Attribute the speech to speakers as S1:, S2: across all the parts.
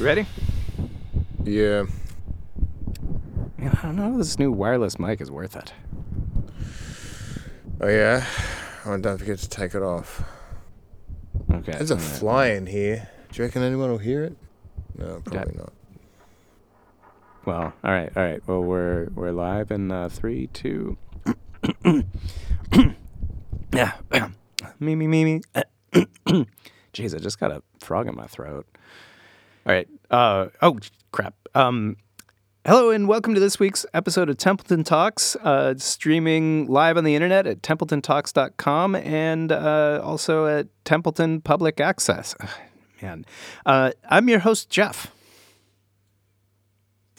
S1: Ready?
S2: Yeah.
S1: I don't know if this new wireless mic is worth it.
S2: Oh yeah. Oh, and don't forget to take it off.
S1: Okay.
S2: There's a fly in here. Do you reckon anyone will hear it? No, probably not.
S1: Well, all right, all right. Well, we're we're live in uh, three, two. yeah, me, me, me, me. Jeez, I just got a frog in my throat. All right. Uh, oh crap. Um, hello and welcome to this week's episode of Templeton Talks, uh, streaming live on the internet at templetontalks.com and uh, also at Templeton Public Access. Man, uh, I'm your host Jeff.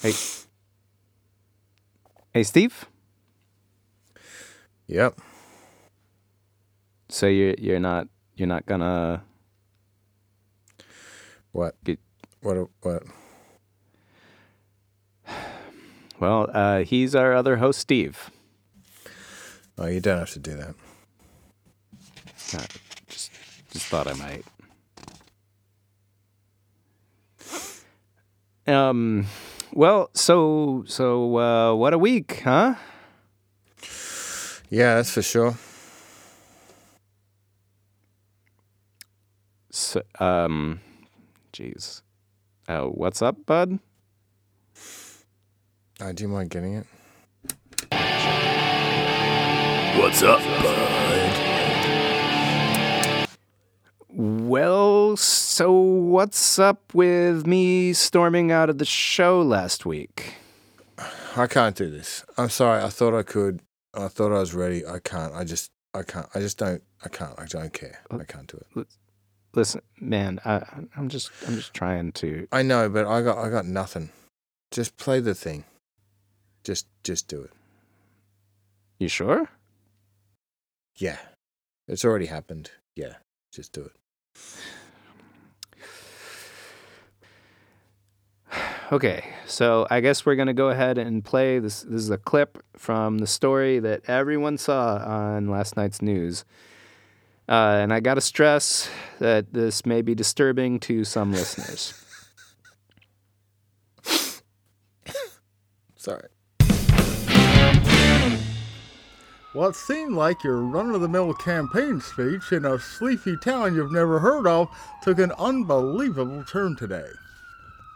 S1: Hey. Hey, Steve.
S2: Yep.
S1: So you're you're not you're not gonna
S2: What?
S1: Get-
S2: What? What?
S1: well, uh, he's our other host, Steve.
S2: Oh, you don't have to do that.
S1: Uh, just just thought I might. Um, well, so so uh, what a week, huh?
S2: Yeah, that's for sure.
S1: So, um, jeez, uh, what's up, bud?
S2: Uh, do you mind getting it?
S3: What's up, bud?
S1: Well, so what's up with me storming out of the show last week?
S2: I can't do this. I'm sorry. I thought I could. I thought I was ready. I can't. I just. I can't. I just don't. I can't. I don't care. I can't do it.
S1: Listen, man, I, I'm just I'm just trying to.
S2: I know, but I got. I got nothing. Just play the thing. Just. Just do it.
S1: You sure?
S2: Yeah. It's already happened. Yeah. Just do it.
S1: Okay, so I guess we're gonna go ahead and play this. This is a clip from the story that everyone saw on last night's news, uh, and I gotta stress that this may be disturbing to some listeners.
S2: Sorry.
S4: What seemed like your run of the mill campaign speech in a sleepy town you've never heard of took an unbelievable turn today.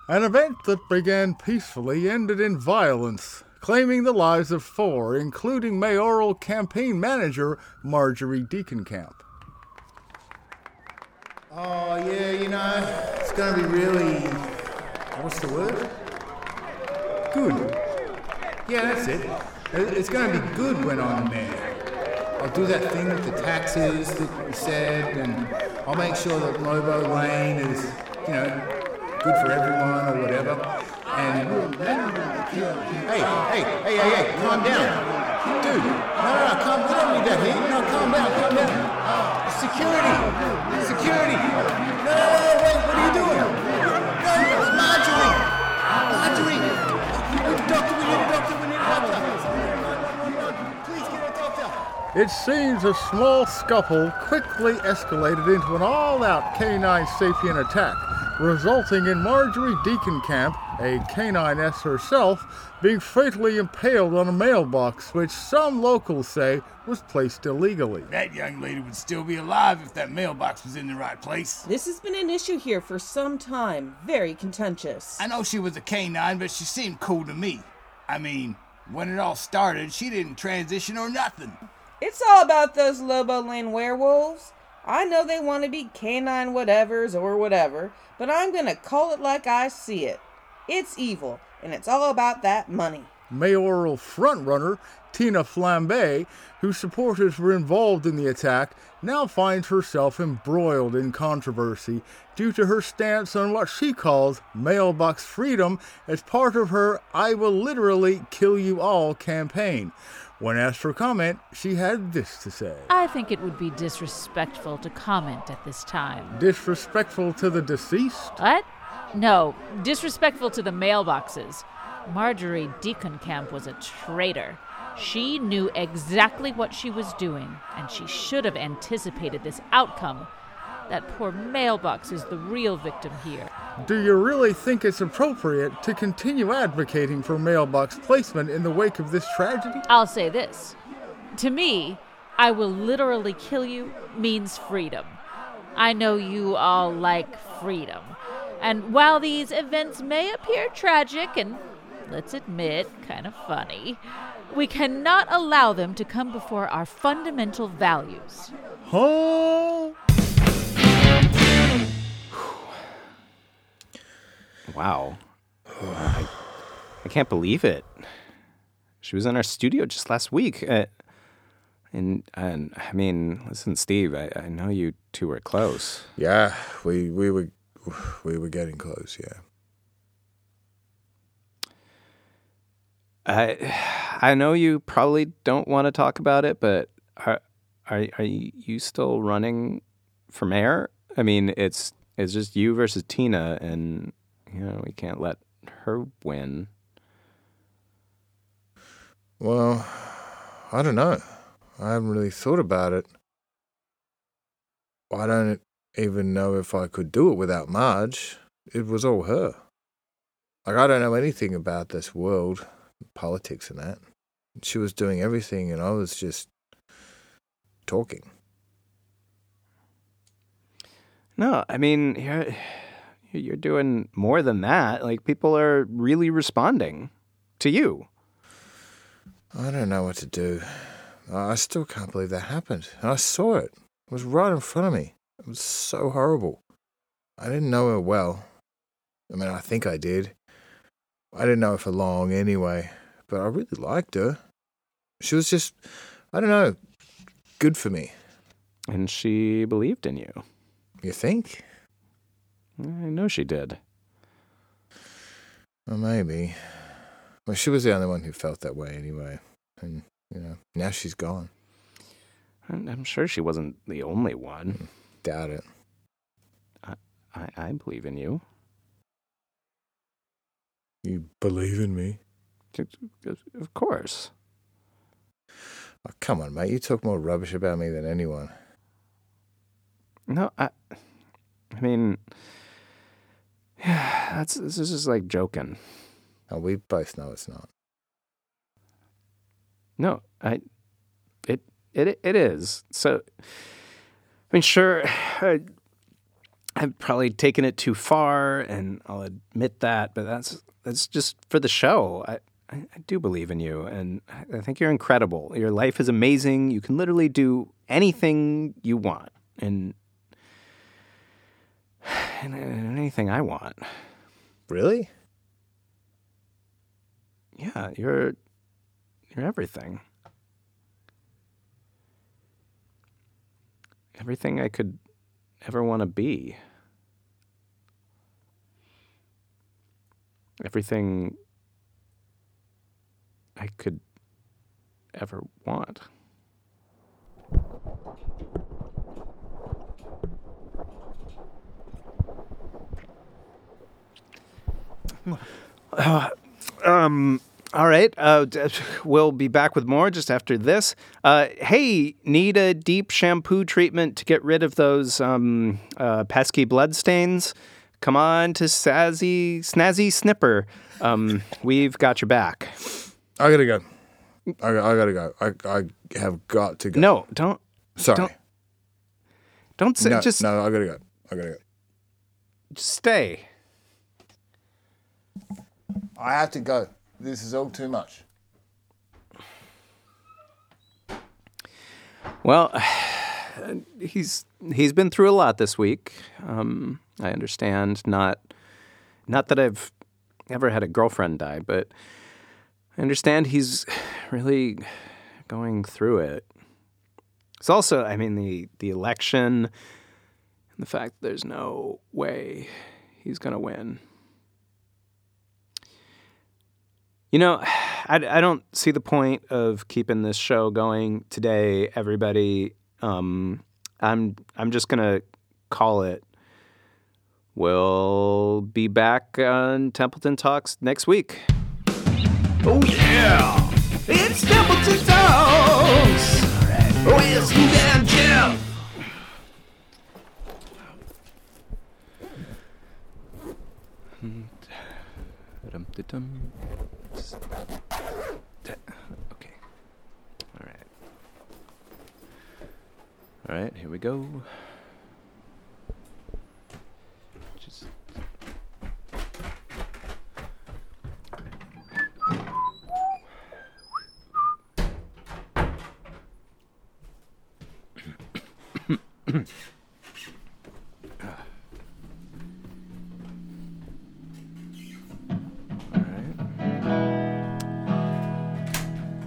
S4: An event that began peacefully ended in violence, claiming the lives of four, including mayoral campaign manager Marjorie Deaconcamp.
S5: Oh, yeah, you know, it's going to be really. What's the word? Good. Yeah, that's it. It- It's going to be good when I'm mayor. I'll do that thing with the taxes that we said, and I'll make sure that Lobo Lane is, you know, good for everyone or whatever. And. Hey, hey, hey, hey, hey, calm down. Dude, no, no, no, calm We don't. No, calm down, calm down. Security!
S4: It seems a small scuffle quickly escalated into an all out canine sapien attack, resulting in Marjorie Deaconcamp, a caniness herself, being fatally impaled on a mailbox, which some locals say was placed illegally.
S3: That young lady would still be alive if that mailbox was in the right place.
S6: This has been an issue here for some time. Very contentious.
S3: I know she was a canine, but she seemed cool to me. I mean, when it all started, she didn't transition or nothing.
S6: It's all about those Lobo Lane werewolves. I know they want to be canine whatevers or whatever, but I'm gonna call it like I see it. It's evil, and it's all about that money.
S4: mayoral frontrunner Tina Flambe, whose supporters were involved in the attack, now finds herself embroiled in controversy due to her stance on what she calls mailbox freedom as part of her I Will Literally Kill You All campaign. When asked for comment, she had this to say
S7: I think it would be disrespectful to comment at this time.
S4: Disrespectful to the deceased?
S7: What? No, disrespectful to the mailboxes. Marjorie Deaconcamp was a traitor. She knew exactly what she was doing, and she should have anticipated this outcome. That poor mailbox is the real victim here.
S4: Do you really think it's appropriate to continue advocating for mailbox placement in the wake of this tragedy?
S7: I'll say this. To me, I will literally kill you means freedom. I know you all like freedom. And while these events may appear tragic and, let's admit, kind of funny, we cannot allow them to come before our fundamental values.
S4: Huh?
S1: Wow. I, I can't believe it. She was in our studio just last week. Uh, and, and I mean, listen, Steve, I, I know you two were close.
S2: Yeah, we we were we were getting close. Yeah.
S1: I I know you probably don't want to talk about it, but are are are you still running for mayor? I mean, it's it's just you versus Tina, and you know we can't let her win.
S2: Well, I don't know. I haven't really thought about it. I don't even know if I could do it without Marge. It was all her. Like, I don't know anything about this world, politics and that. She was doing everything, and I was just talking.
S1: No, I mean you're you're doing more than that. Like people are really responding to you.
S2: I don't know what to do. I still can't believe that happened. And I saw it. It was right in front of me. It was so horrible. I didn't know her well. I mean, I think I did. I didn't know her for long anyway, but I really liked her. She was just, I don't know, good for me.
S1: And she believed in you.
S2: You think?
S1: I know she did.
S2: Well, maybe. Well, she was the only one who felt that way anyway. And, you know, now she's gone.
S1: I'm sure she wasn't the only one. Hmm.
S2: Doubt it.
S1: I, I believe in you.
S2: You believe in me?
S1: Of course.
S2: Oh, come on, mate. You talk more rubbish about me than anyone.
S1: No, I. I mean, yeah, that's this is just like joking.
S2: And we both know it's not.
S1: No, I. It it it is. So, I mean, sure, I, I've probably taken it too far, and I'll admit that. But that's that's just for the show. I. I I do believe in you, and I- think you're incredible. Your life is amazing. You can literally do anything you want, and anything I want.
S2: Really?
S1: Yeah, you're you're everything. Everything I could ever want to be. Everything I could ever want. Um. All right. Uh, we'll be back with more just after this. Uh, hey, need a deep shampoo treatment to get rid of those um, uh, pesky blood stains? Come on to Sazzy Snazzy Snipper. Um, we've got your back.
S2: I gotta go. I, I gotta go. I, I have got to go.
S1: No, don't
S2: Sorry.
S1: don't- don't say
S2: no,
S1: just
S2: no, I gotta go. I gotta go.
S1: stay.
S2: I have to go. This is all too much.
S1: Well, he's he's been through a lot this week. Um, I understand. Not not that I've ever had a girlfriend die, but I understand he's really going through it. It's also, I mean, the the election and the fact that there's no way he's going to win. You know, I, I don't see the point of keeping this show going today, everybody. Um, I'm I'm just gonna call it. We'll be back on Templeton Talks next week.
S3: Oh yeah! It's Templeton Talks!
S1: Go.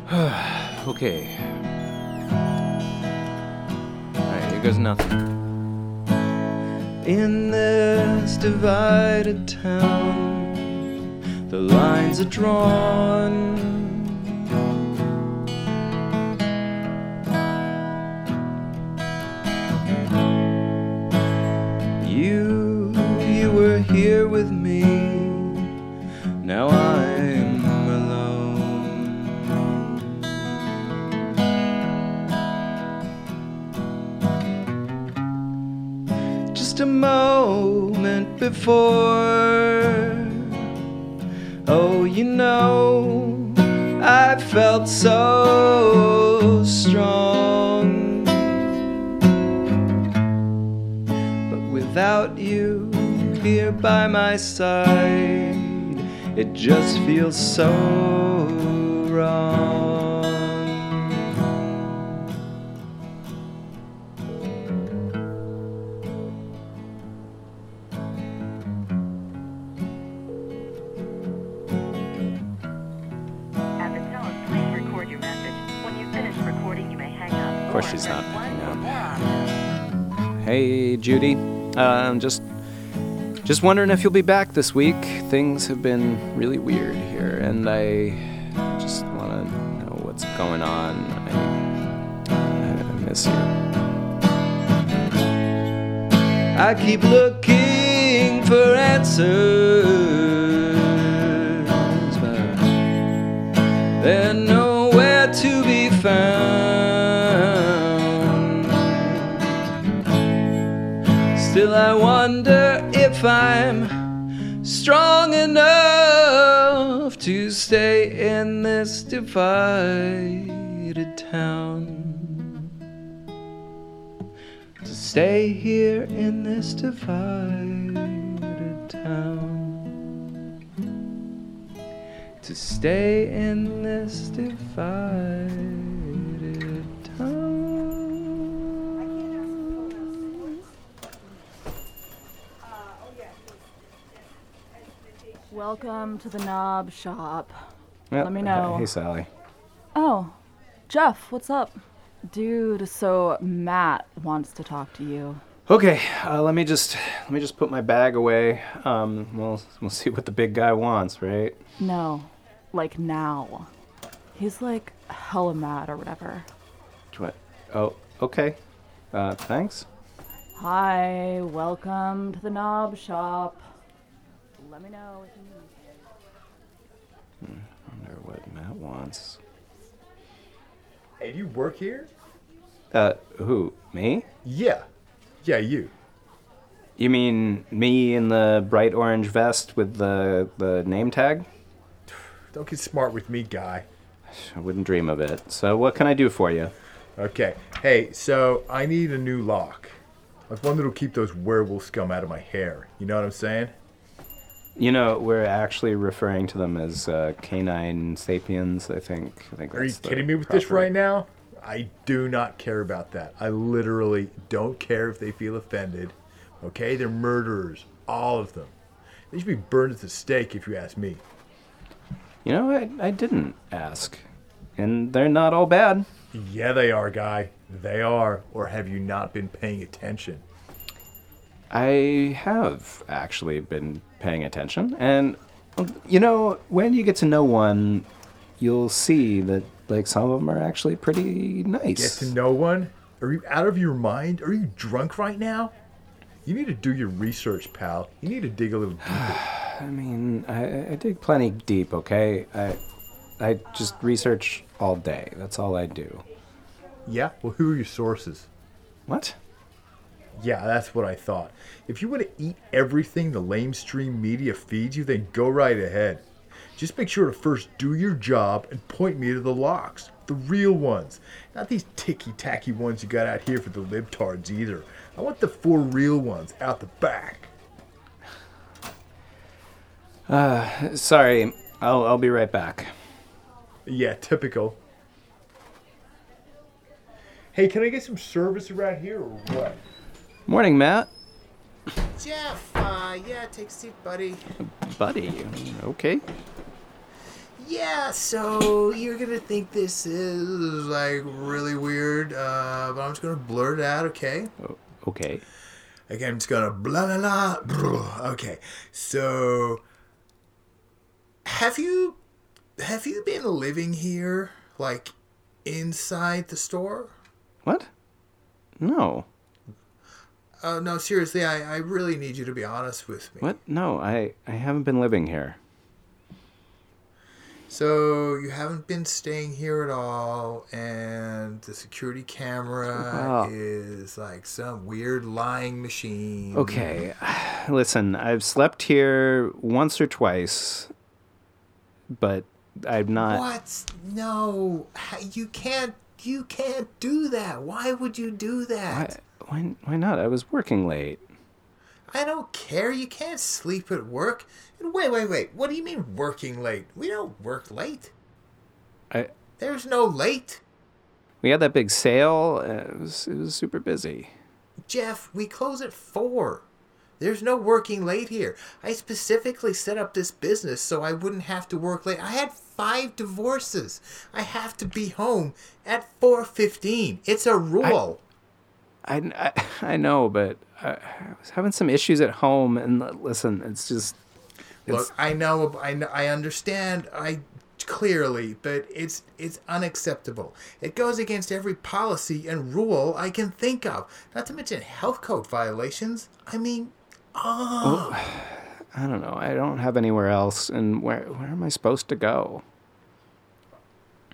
S1: Okay. Goes nothing. In this divided town, the lines are drawn. Before. Oh, you know, I felt so strong. But without you here by my side, it just feels so wrong. Hey, Judy. Um, just, just wondering if you'll be back this week. Things have been really weird here, and I just want to know what's going on. I, I miss you. I keep looking for answers, I wonder if I'm strong enough to stay in this divided town. To stay here in this divided town. To stay in this divided
S8: Welcome to the knob shop.
S1: Yep.
S8: Let me know.
S1: Hey, Sally.
S8: Oh, Jeff, what's up? Dude, so Matt wants to talk to you.
S1: Okay, uh, let me just let me just put my bag away. Um, we'll we'll see what the big guy wants, right?
S8: No, like now. He's like hella mad or whatever.
S1: What? Oh, okay. Uh, thanks.
S8: Hi, welcome to the knob shop. Let me know if you need.
S1: Wonder what Matt wants.
S2: Hey, do you work here?
S1: Uh, who? Me?
S2: Yeah. Yeah, you.
S1: You mean me in the bright orange vest with the the name tag?
S2: Don't get smart with me, guy.
S1: I wouldn't dream of it. So what can I do for you?
S2: Okay. Hey, so I need a new lock. Like one that'll keep those werewolf scum out of my hair. You know what I'm saying?
S1: You know, we're actually referring to them as uh, canine sapiens. I think. I think.
S2: Are you kidding me with this right now? I do not care about that. I literally don't care if they feel offended. Okay? They're murderers. All of them. They should be burned at the stake if you ask me.
S1: You know, I, I didn't ask, and they're not all bad.
S2: Yeah, they are, guy. They are. Or have you not been paying attention?
S1: I have actually been paying attention, and you know, when you get to know one, you'll see that like some of them are actually pretty nice.
S2: Get to know one? Are you out of your mind? Are you drunk right now? You need to do your research, pal. You need to dig a little deeper.
S1: I mean, I, I dig plenty deep. Okay, I I just research all day. That's all I do.
S2: yeah? Well, who are your sources?
S1: What?
S2: Yeah, that's what I thought. If you want to eat everything the lamestream media feeds you, then go right ahead.
S5: Just make sure to first do your job and point me to the locks. The real ones. Not these ticky tacky ones you got out here for the libtards either. I want the four real ones out the back.
S1: Uh, Sorry, I'll, I'll be right back.
S5: Yeah, typical. Hey, can I get some service around here or what?
S1: Morning, Matt.
S2: Jeff, uh, yeah, take a seat, buddy.
S1: Buddy, okay.
S2: Yeah, so you're gonna think this is like really weird, uh, but I'm just gonna blurt it out, okay?
S1: O- Okay.
S2: Again, I'm just gonna blah blah blah. blah. Okay, so have you have you been living here, like inside the store?
S1: What? No.
S2: Uh, no, seriously, I, I really need you to be honest with me.
S1: What? No, I, I haven't been living here.
S2: So you haven't been staying here at all, and the security camera
S1: Wow.
S2: is like some weird lying machine.
S1: Okay. Listen, I've slept here once or twice, but I'm not.
S2: What? No, you can't. You can't do that. Why would you do that?
S1: Why, why not? I was working late.
S2: I don't care. You can't sleep at work. And wait, wait, wait. What do you mean working late? We don't work late.
S1: I
S2: There's no late.
S1: we had that big sale. uh, It was it was super busy.
S2: Jeff, we close at four. There's no working late here. I specifically set up this business so I wouldn't have to work late. I had five divorces. I have to be home at 4:15. It's a rule.
S1: I, I, I know, but I, I was having some issues at home, and listen, it's just
S2: Look, I know, I know, I understand. I clearly, but it's it's unacceptable. It goes against every policy and rule I can think of. Not to mention health code violations. I mean, oh,
S1: I don't know. I don't have anywhere else, and where where am I supposed to go?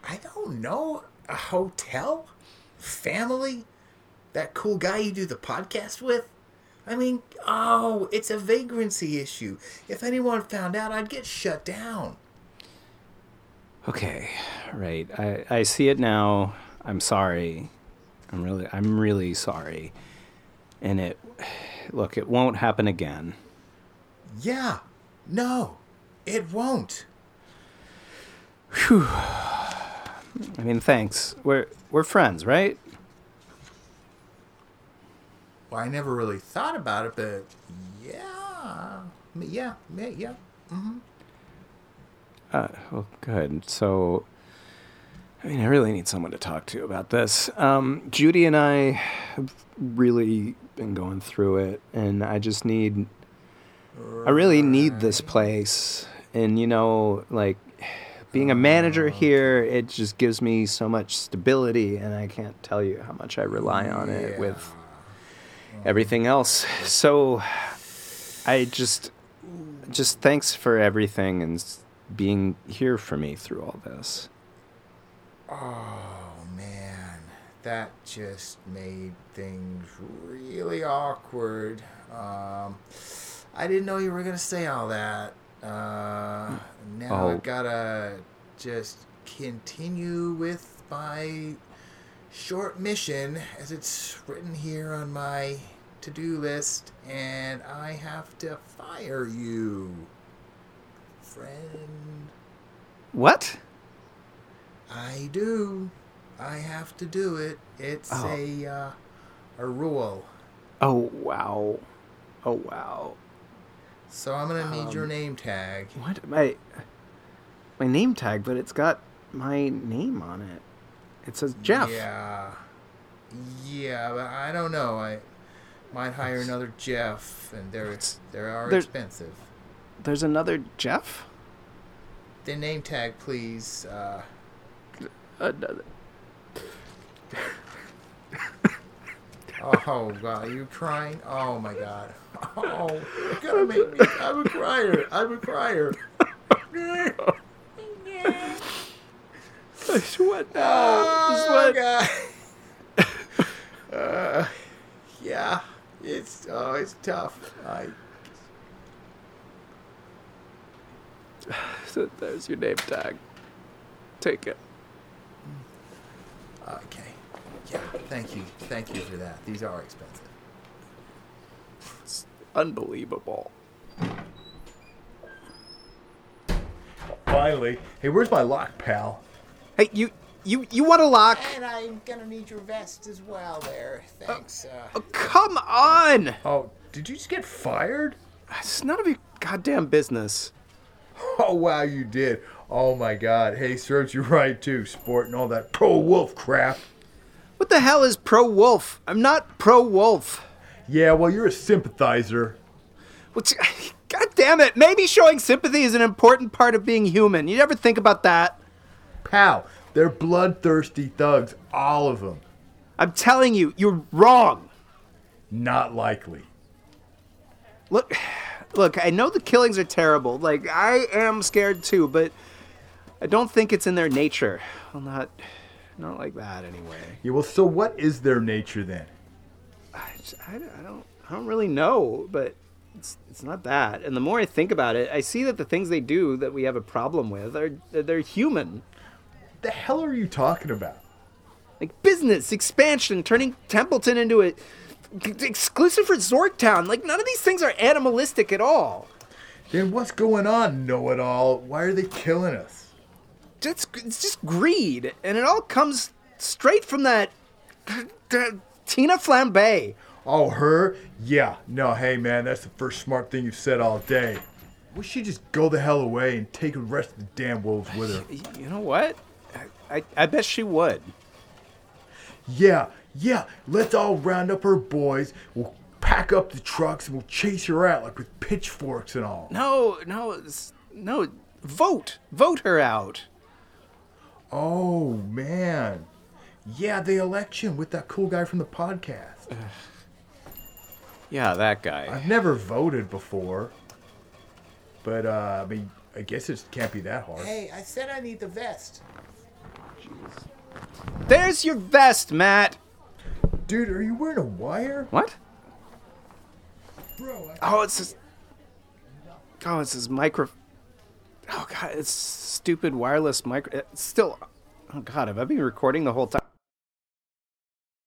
S2: I don't know. A hotel, family, that cool guy you do the podcast with. I mean, oh, it's a vagrancy issue. If anyone found out, I'd get shut down.
S1: Okay, right. I, I see it now. I'm sorry. I'm really I'm really sorry. And it look, it won't happen again.
S2: Yeah, no, it won't. Whew.
S1: I mean, thanks. We're we're friends, right?
S2: Well, I never really thought about it, but yeah, yeah, yeah, yeah.
S1: Uh, well, good. So, I mean, I really need someone to talk to about this. Um, Judy and I have really been going through it, and I just need. I really need this place, and you know, like being a manager here, it just gives me so much stability, and I can't tell you how much I rely on it with everything else. So, I just, just thanks for everything and being here for me through all this.
S2: Oh man, that just made things really awkward. Um, I didn't know you were gonna say all that. Uh, now
S1: Oh.
S2: I've gotta just continue with my short mission as it's written here on my to-do list, and I have to fire you, friend.
S1: What?
S2: I do. I have to do it. It's
S1: Oh.
S2: a uh, a rule.
S1: Oh wow. Oh wow.
S2: So I'm gonna need
S1: Um,
S2: your name tag.
S1: What my my name tag, but it's got my name on it. It says Jeff.
S2: Yeah. Yeah, but I don't know. I might hire another Jeff, and they're they are
S1: there's-
S2: expensive.
S1: There's another Jeff.
S2: The name tag, please. Uh,
S1: Another.
S2: oh God, are you crying? Oh my God. Oh, you're gonna make me. I'm a crier. I'm a crier.
S1: what now?
S2: Oh, God. uh, yeah, it's oh, it's tough. I
S1: So there's your name tag. Take it.
S9: Okay. Yeah, thank you. Thank you for that. These are expensive.
S1: Unbelievable.
S2: Finally. Hey, where's my lock, pal?
S1: Hey, you you you want a lock?
S9: And I'm gonna need your vest as well there. Thanks. Uh,
S1: Oh, come on!
S2: Oh, did you just get fired?
S1: It's none of your goddamn business.
S2: Oh, wow, you did. Oh, my God. Hey, serves you right, too, sporting all that pro wolf crap.
S1: What the hell is pro wolf? I'm not pro wolf.
S2: Yeah, well, you're a sympathizer.
S1: What's God damn it, maybe showing sympathy is an important part of being human. You ever think about that?
S2: Pal, they're bloodthirsty thugs, all of them.
S1: I'm telling you, you're wrong.
S2: Not likely.
S1: Look, look, I know the killings are terrible. Like I am scared too, but I don't think it's in their nature. Well, not not like that anyway.
S2: Yeah, well, so what is their nature then?
S1: I, just- I, I don't I don't really know, but it's it's not that. And the more I think about it, I see that the things they do that we have a problem with are they're human.
S2: The hell are you talking about?
S1: Like business expansion, turning Templeton into a exclusive resort town. Like none of these things are animalistic at all.
S2: Then what's going on, know it all? Why are they killing us?
S1: Just it's just greed, and it all comes straight from that Tina Flambe.
S2: Oh, her? Yeah. No, hey, man, that's the first smart thing you've said all day. We should just go the hell away and take the rest of the damn wolves with her.
S1: You know what? I, I, I bet she would.
S2: Yeah, yeah, let's all round up her boys. We'll pack up the trucks and we'll chase her out like with pitchforks and all.
S1: No, no, no. Vote, vote her out.
S2: Oh, man. Yeah, the election with that cool guy from the podcast.
S1: Yeah, that guy.
S2: I've never voted before. But, uh, I mean, I guess it can't be that hard.
S9: hey, I said I need the vest.
S1: There's your vest, Matt.
S2: Dude, are you wearing a wire?
S1: What?
S9: Bro,
S1: Oh, it's this. Oh, it's this micro. Oh god, it's stupid wireless micro. It's still. Oh god, have I been recording the whole time?